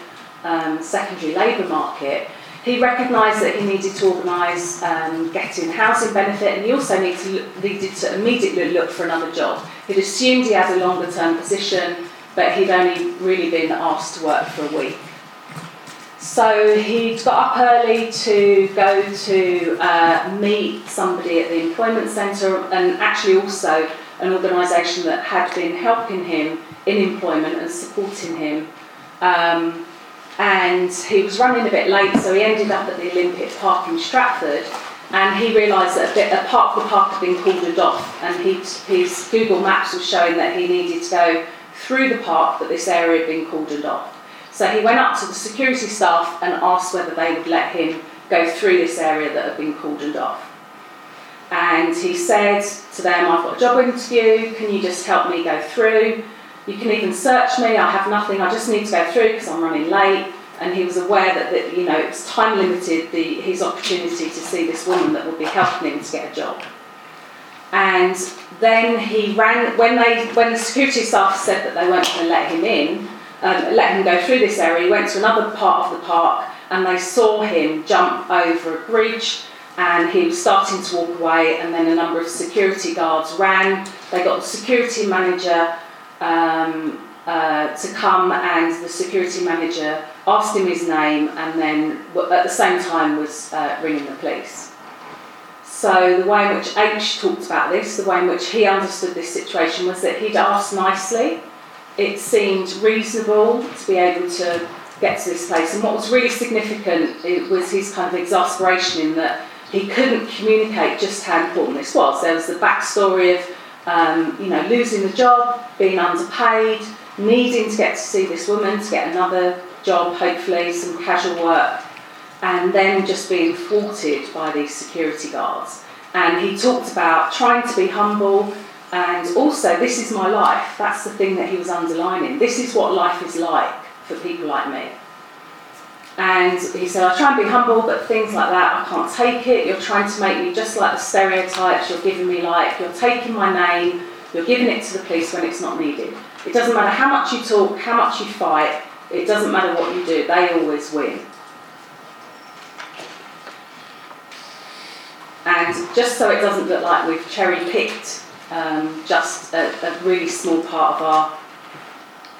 um, secondary labour market, he recognised that he needed to organise um, getting housing benefit and he also needed to, needed to immediately look for another job. He'd assumed he had a longer term position, but he'd only really been asked to work for a week. So he got up early to go to uh, meet somebody at the employment centre and actually also an organisation that had been helping him in employment and supporting him. Um, and he was running a bit late, so he ended up at the Olympic Park in Stratford. And he realised that a, bit, a part of the park had been cordoned off, and he, his Google Maps was showing that he needed to go through the park, but this area had been cordoned off. So he went up to the security staff and asked whether they would let him go through this area that had been cordoned off. And he said to them, I've got a job interview, can you just help me go through? You can even search me, I have nothing, I just need to go through because I'm running late. And he was aware that, that you know, it was time limited, the, his opportunity to see this woman that would be helping him to get a job. And then he ran, when, they, when the security staff said that they weren't going to let him in, um, let him go through this area, he went to another part of the park and they saw him jump over a bridge and he was starting to walk away and then a number of security guards ran. They got the security manager um, uh, to come and the security manager asked him his name and then at the same time was uh, ringing the police. So the way in which H talked about this, the way in which he understood this situation was that he'd asked nicely. It seemed reasonable to be able to get to this place. And what was really significant it was his kind of exasperation in that he couldn't communicate just how important this was. There was the backstory of um, you know losing the job, being underpaid, needing to get to see this woman to get another job, hopefully some casual work, and then just being thwarted by these security guards. And he talked about trying to be humble and also, this is my life. That's the thing that he was underlining. This is what life is like for people like me. And he said, I try and be humble, but things like that, I can't take it. You're trying to make me just like the stereotypes you're giving me, like you're taking my name, you're giving it to the police when it's not needed. It doesn't matter how much you talk, how much you fight, it doesn't matter what you do, they always win. And just so it doesn't look like we've cherry picked um, just a, a, really small part of our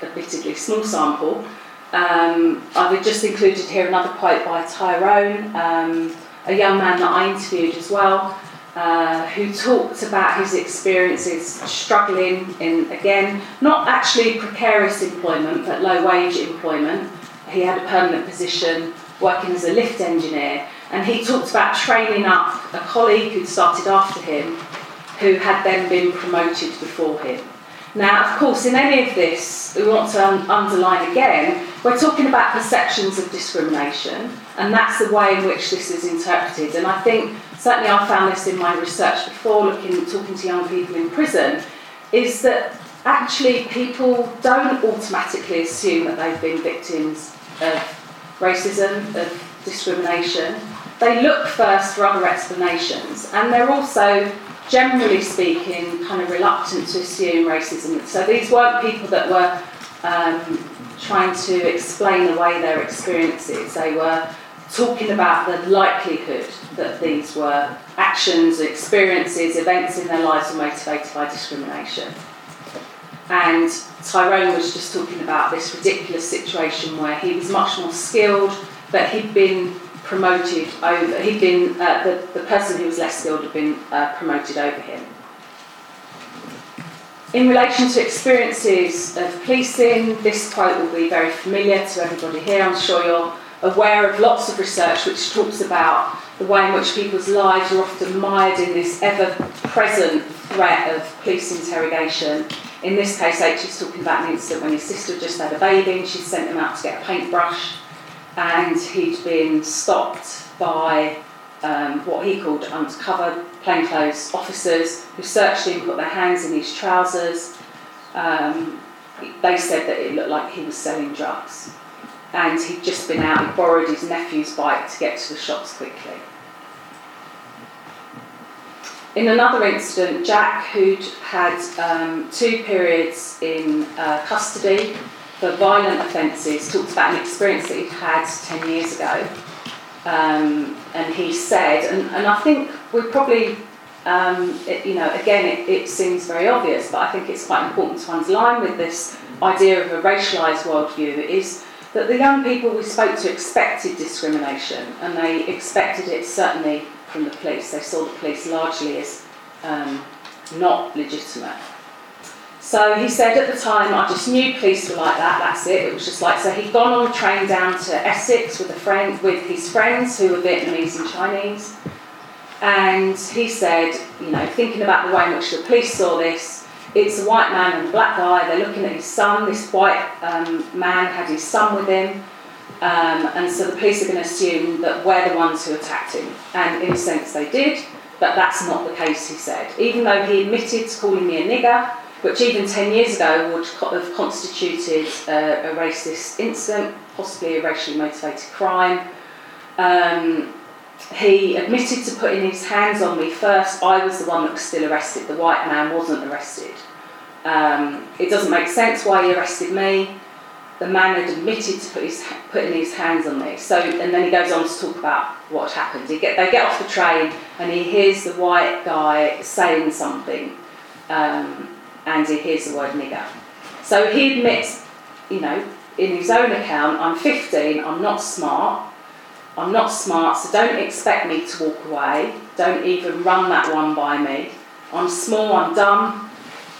admittedly small sample, um, I've just included here another quote by Tyrone, um, a young man that I interviewed as well, uh, who talked about his experiences struggling in, again, not actually precarious employment, but low wage employment. He had a permanent position working as a lift engineer, and he talked about training up a colleague who'd started after him, who had then been promoted before him. Now, of course, in any of this, we want to un- underline again, we're talking about perceptions of discrimination, and that's the way in which this is interpreted. And I think, certainly I found this in my research before, looking, talking to young people in prison, is that actually people don't automatically assume that they've been victims of racism, of discrimination. They look first for other explanations, and they're also generally speaking, kind of reluctant to assume racism. So these weren't people that were um, trying to explain away their experiences. They were talking about the likelihood that these were actions, experiences, events in their lives were motivated by discrimination. And Tyrone was just talking about this ridiculous situation where he was much more skilled, but he'd been promoted over, he'd been, uh, the, the person who was less skilled had been uh, promoted over him. In relation to experiences of policing, this quote will be very familiar to everybody here. I'm sure you're aware of lots of research which talks about the way in which people's lives are often mired in this ever present threat of police interrogation. In this case, H is talking about an incident when his sister just had a baby and she sent him out to get a paintbrush and he'd been stopped by um, what he called undercover plainclothes officers who searched him, put their hands in his trousers. Um, they said that it looked like he was selling drugs. And he'd just been out, he borrowed his nephew's bike to get to the shops quickly. In another incident, Jack, who'd had um, two periods in uh, custody for violent offences talked about an experience that he'd had 10 years ago. Um, and he said, and, and I think we probably, um, it, you know, again, it, it seems very obvious, but I think it's quite important to underline with this idea of a racialised worldview is that the young people we spoke to expected discrimination and they expected it certainly from the police. They saw the police largely as um, not legitimate. So he said at the time, I just knew police were like that, that's it. It was just like, so he'd gone on a train down to Essex with a friend, with his friends who were Vietnamese and Chinese. And he said, you know, thinking about the way in which the police saw this, it's a white man and a black guy, they're looking at his son, this white um, man had his son with him. Um, and so the police are going to assume that we're the ones who attacked him. And in a sense, they did, but that's not the case, he said. Even though he admitted to calling me a nigger, which even 10 years ago would have constituted a, a racist incident, possibly a racially motivated crime. Um, he admitted to putting his hands on me first. I was the one that was still arrested. The white man wasn't arrested. Um, it doesn't make sense why he arrested me. The man had admitted to put his, putting his hands on me. So, and then he goes on to talk about what happened. Get, they get off the train and he hears the white guy saying something. Um, and he hears the word nigger. So he admits, you know, in his own account, I'm 15, I'm not smart, I'm not smart, so don't expect me to walk away, don't even run that one by me. I'm small, I'm dumb,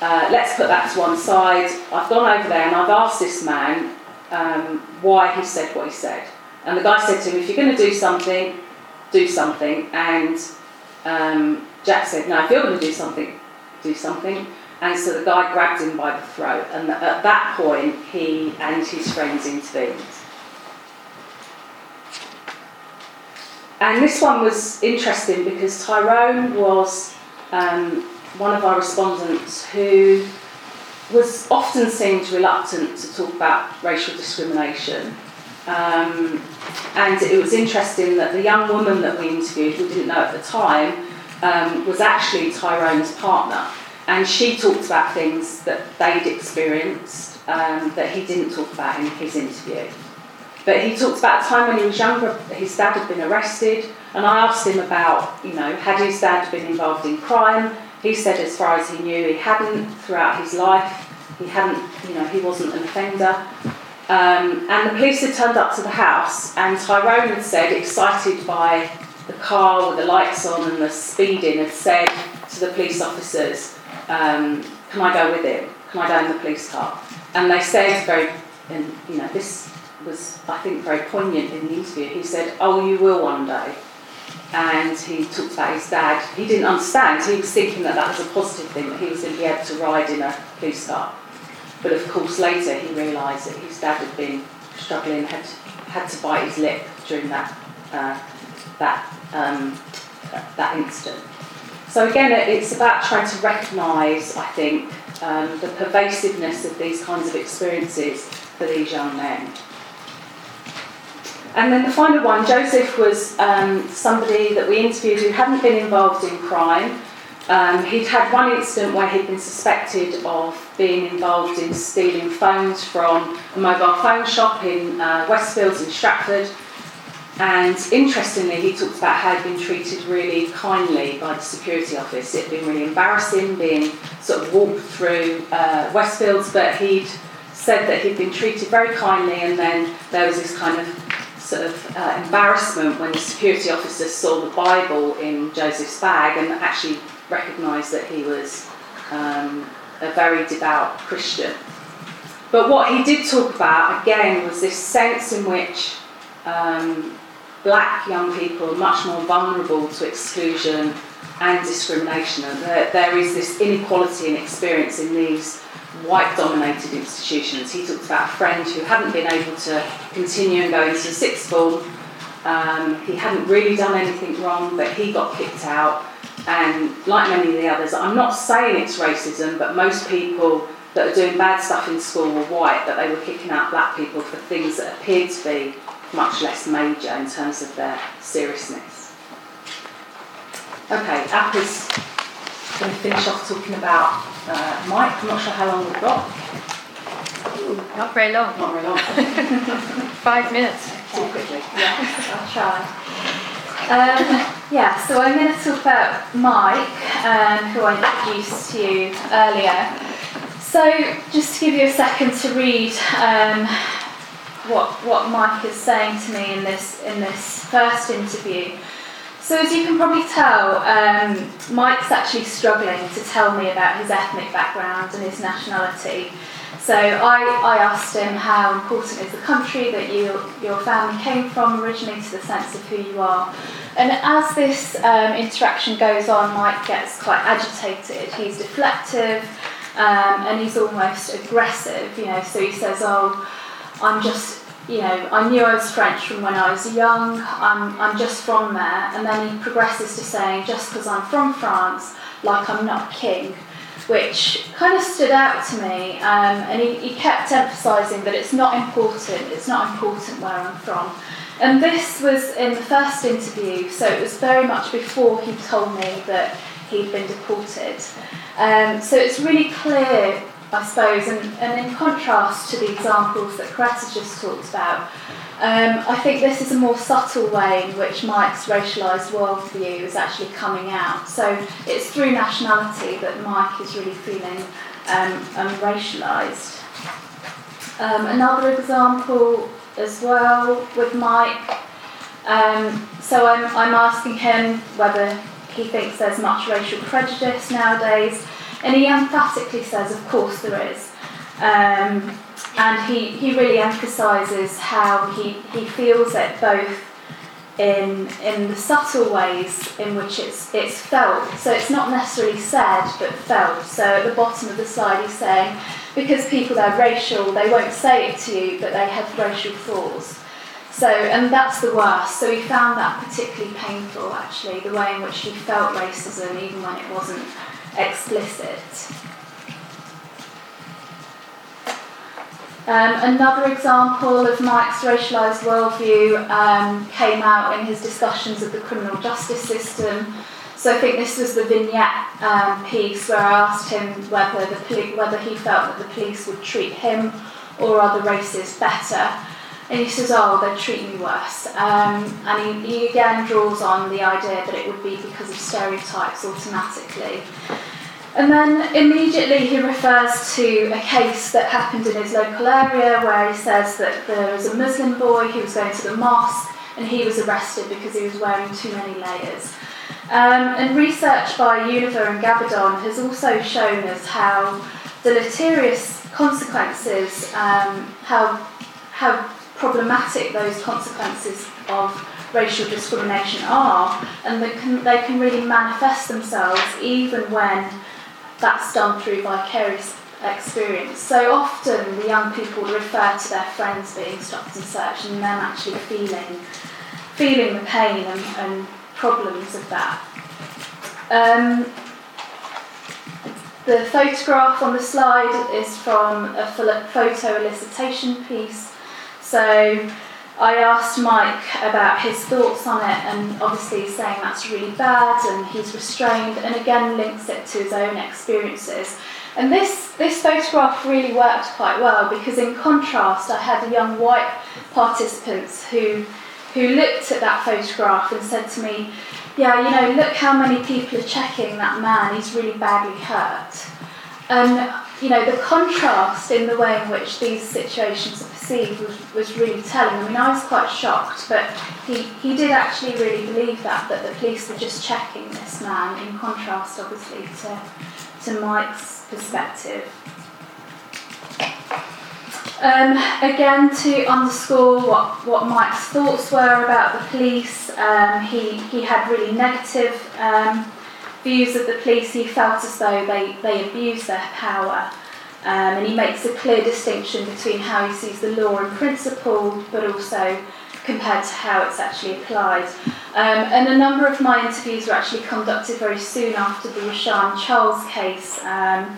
uh, let's put that to one side. I've gone over there and I've asked this man um, why he said what he said. And the guy said to him, if you're going to do something, do something. And um, Jack said, no, if you're going to do something, do something. And so the guy grabbed him by the throat, and at that point, he and his friends intervened. And this one was interesting because Tyrone was um, one of our respondents who was often seemed reluctant to talk about racial discrimination. Um, and it was interesting that the young woman that we interviewed, who didn't know at the time, um, was actually Tyrone's partner. And she talked about things that they'd experienced um, that he didn't talk about in his interview. But he talked about a time when he was younger, his dad had been arrested, and I asked him about, you know, had his dad been involved in crime? He said, as far as he knew, he hadn't throughout his life. He hadn't, you know, he wasn't an offender. Um, and the police had turned up to the house, and Tyrone had said, excited by the car with the lights on and the speeding, had said to the police officers, um, can I go with him? Can I go in the police car? And they said very, and you know, this was, I think, very poignant in the interview. He said, oh, you will one day. And he talked about his dad. He didn't understand. He was thinking that that was a positive thing, that he was going to be able to ride in a police car. But of course, later he realised that his dad had been struggling, had had to bite his lip during that uh, that um, that incident. So again, it's about trying to recognise, I think, um, the pervasiveness of these kinds of experiences for these young men. And then the final one, Joseph was um, somebody that we interviewed who hadn't been involved in crime. Um, he'd had one incident where he'd been suspected of being involved in stealing phones from a mobile phone shop in uh, Westfields in Stratford. And interestingly, he talked about how he'd been treated really kindly by the security office. It had been really embarrassing being sort of walked through uh, Westfields, but he'd said that he'd been treated very kindly, and then there was this kind of sort of uh, embarrassment when the security officer saw the Bible in Joseph's bag and actually recognised that he was um, a very devout Christian. But what he did talk about, again, was this sense in which um, black young people are much more vulnerable to exclusion and discrimination. And there, there is this inequality in experience in these white dominated institutions. He talked about a friend who hadn't been able to continue and go into sixth form. Um, he hadn't really done anything wrong, but he got kicked out. And like many of the others, I'm not saying it's racism, but most people that are doing bad stuff in school were white, that they were kicking out black people for things that appeared to be much less major in terms of their seriousness. Okay, Alpa's going to finish off talking about uh, Mike. I'm not sure how long we've got. Ooh, not very long. Not very long. Five minutes. Talk quickly. Yeah, I'll try. Um, yeah, so I'm going to talk about Mike, um, who I introduced to you earlier. So, just to give you a second to read um, what what Mike is saying to me in this in this first interview. So as you can probably tell, um, Mike's actually struggling to tell me about his ethnic background and his nationality. So I, I asked him how important is the country that you, your family came from originally to the sense of who you are. And as this um, interaction goes on, Mike gets quite agitated. He's deflective um, and he's almost aggressive, you know. So he says, "Oh, I'm just you know, I knew I was French from when I was young, I'm, I'm just from there. And then he progresses to saying, just because I'm from France, like I'm not king, which kind of stood out to me. Um, and he, he kept emphasising that it's not important, it's not important where I'm from. And this was in the first interview, so it was very much before he told me that he'd been deported. Um, so it's really clear I suppose, and, and in contrast to the examples that Coretta just talked about, um, I think this is a more subtle way in which Mike's racialised worldview is actually coming out. So it's through nationality that Mike is really feeling um, racialised. Um, another example as well with Mike. Um, so I'm, I'm asking him whether he thinks there's much racial prejudice nowadays. And he emphatically says, of course there is. Um, and he, he really emphasises how he, he feels it both in, in the subtle ways in which it's, it's felt. So it's not necessarily said, but felt. So at the bottom of the slide, he's saying, because people are racial, they won't say it to you, but they have racial thoughts. So, and that's the worst. So he found that particularly painful, actually, the way in which he felt racism, even when it wasn't explicit. Um, another example of Mike's racialised worldview um, came out in his discussions of the criminal justice system. So I think this was the vignette um, piece where I asked him whether, the poli- whether he felt that the police would treat him or other races better. And he says, oh, they're treating me worse. Um, and he, he again draws on the idea that it would be because of stereotypes automatically. And then immediately he refers to a case that happened in his local area where he says that there was a Muslim boy who was going to the mosque and he was arrested because he was wearing too many layers. Um, and research by Unnever and Gabbidon has also shown us how deleterious consequences, um, how, how problematic those consequences of racial discrimination are, and they can, they can really manifest themselves even when that's done through vicarious experience. So often the young people refer to their friends being stopped and searched and them actually feeling, feeling the pain and, and problems of that. Um, the photograph on the slide is from a photo elicitation piece. So I asked Mike about his thoughts on it, and obviously he's saying that's really bad, and he's restrained, and again links it to his own experiences. And this, this photograph really worked quite well because, in contrast, I had a young white participant who, who looked at that photograph and said to me, Yeah, you know, look how many people are checking that man, he's really badly hurt. And you know, the contrast in the way in which these situations are perceived was, was really telling. I mean, I was quite shocked, but he, he did actually really believe that, that the police were just checking this man, in contrast, obviously, to, to Mike's perspective. Um, again, to underscore what, what Mike's thoughts were about the police, um, he, he had really negative um, views of the police, he felt as though they, they abuse their power. Um, and he makes a clear distinction between how he sees the law in principle, but also compared to how it's actually applied. Um, and a number of my interviews were actually conducted very soon after the Rashan Charles case um,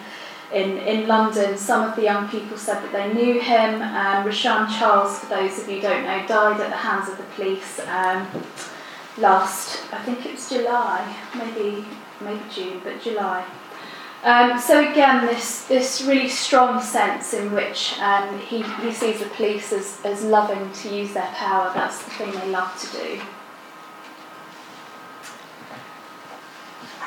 in, in London. Some of the young people said that they knew him. Um, Rashan Charles, for those of you who don't know, died at the hands of the police um, last, I think it was July, maybe maybe June, but July. Um, so again, this, this really strong sense in which um, he, he sees the police as, as loving to use their power, that's the thing they love to do.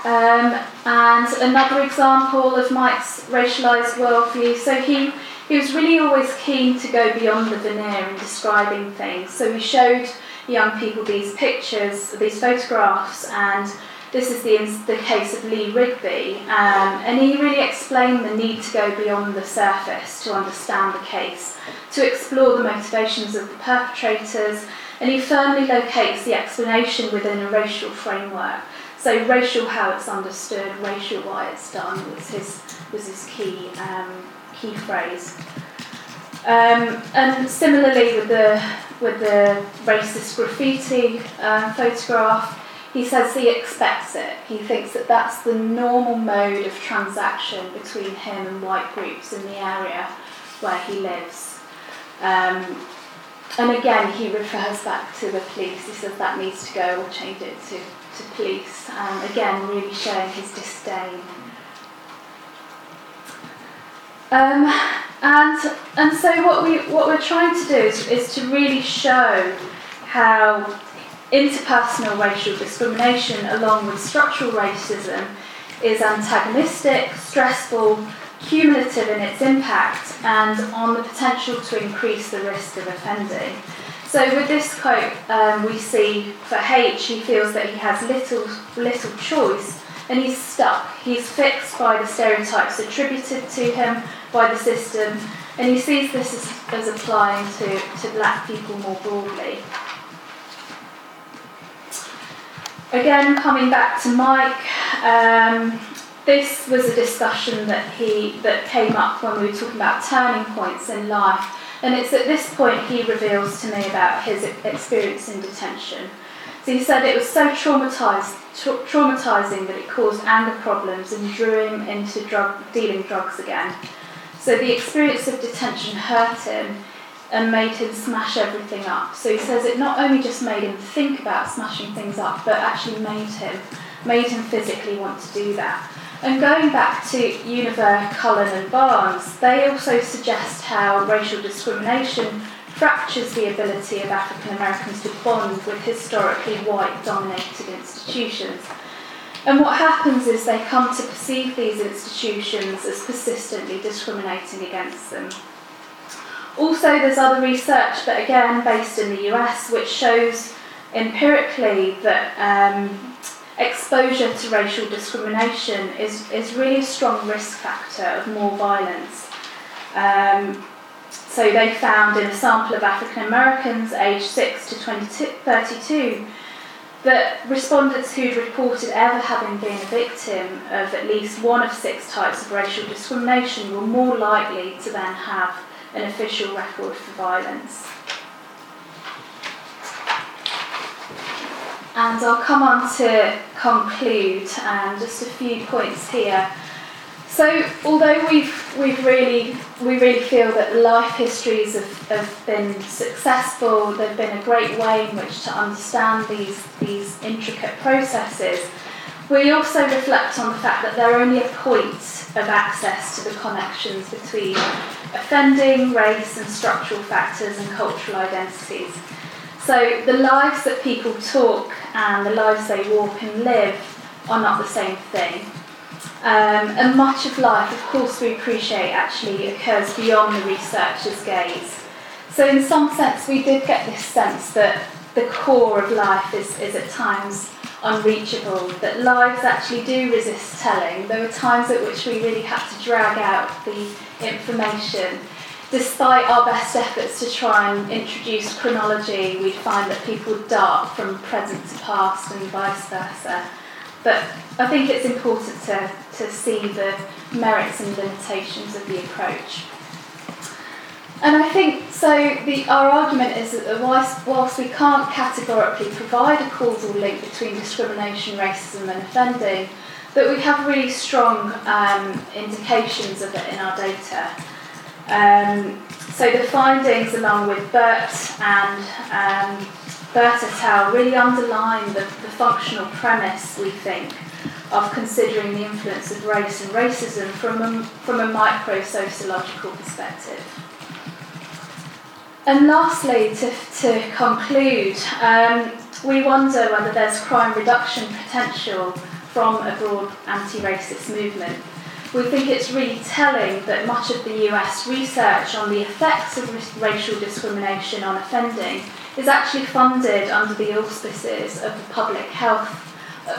Um, and another example of Mike's racialised worldview, so he, he was really always keen to go beyond the veneer in describing things. So he showed young people these pictures, these photographs, and this is the, the case of Lee Rigby, um, and he really explained the need to go beyond the surface to understand the case, to explore the motivations of the perpetrators, and he firmly locates the explanation within a racial framework. So racial how it's understood, racial why it's done was his was his key um, key phrase. Um, and similarly with the with the racist graffiti um, photograph, he says he expects it. He thinks that that's the normal mode of transaction between him and white groups in the area where he lives. Um, and again, he refers back to the police. He says that needs to go, or change it to, to police. Um, again, really showing his disdain. Um, and and so what we what we're trying to do is, is to really show how interpersonal racial discrimination, along with structural racism, is antagonistic, stressful, cumulative in its impact, and on the potential to increase the risk of offending. So with this quote, um, we see for H, he feels that he has little little choice, and he's stuck. He's fixed by the stereotypes attributed to him by the system, and he sees this as, as applying to, to black people more broadly. Again, coming back to Mike, um, this was a discussion that he that came up when we were talking about turning points in life, and it's at this point he reveals to me about his experience in detention. So he said it was so traumatized, tra- traumatizing that it caused anger problems and drew him into drug dealing drugs again. So the experience of detention hurt him and made him smash everything up. So he says it not only just made him think about smashing things up, but actually made him made him physically want to do that. And going back to Unnever, Cullen and Barnes, they also suggest how racial discrimination fractures the ability of African Americans to bond with historically white dominated institutions. And what happens is they come to perceive these institutions as persistently discriminating against them. Also, there's other research, but again based in the US, which shows empirically that um, exposure to racial discrimination is, is really a strong risk factor of more violence. Um, so they found in a sample of African Americans aged 6 to 32 that respondents who'd reported ever having been a victim of at least one of six types of racial discrimination were more likely to then have an official record for violence. And I'll come on to conclude um, just a few points here. So, although we've, we've really, we really feel that life histories have, have been successful, they've been a great way in which to understand these, these intricate processes, we also reflect on the fact that they're only a point of access to the connections between offending, race, and structural factors and cultural identities. So the lives that people talk and the lives they walk and live are not the same thing. Um, and much of life, of course, we appreciate actually occurs beyond the researcher's gaze. So, in some sense, we did get this sense that the core of life is, is at times unreachable, that lives actually do resist telling. There were times at which we really had to drag out the information. Despite our best efforts to try and introduce chronology, we'd find that people dart from present to past and vice versa. But I think it's important to, to see the merits and limitations of the approach. And I think so. The, our argument is that whilst, whilst we can't categorically provide a causal link between discrimination, racism, and offending, that we have really strong um, indications of it in our data. Um, so the findings, along with Burt and um, Al., really underline the, the functional premise, we think, of considering the influence of race and racism from a, from a micro sociological perspective. And lastly, to, to conclude, um, we wonder whether there's crime reduction potential from a broad anti racist movement. We think it's really telling that much of the US research on the effects of racial discrimination on offending is actually funded under the auspices of the public health,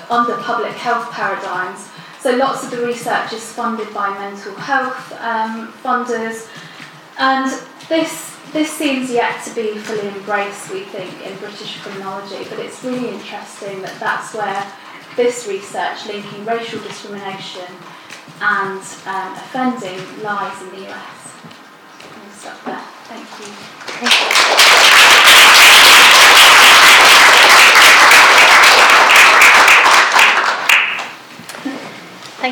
under public health paradigms. So lots of the research is funded by mental health um, funders, and this this seems yet to be fully embraced, we think, in British criminology, but it's really interesting that that's where this research linking racial discrimination and um, offending lies in the US. We'll stop there. Thank you.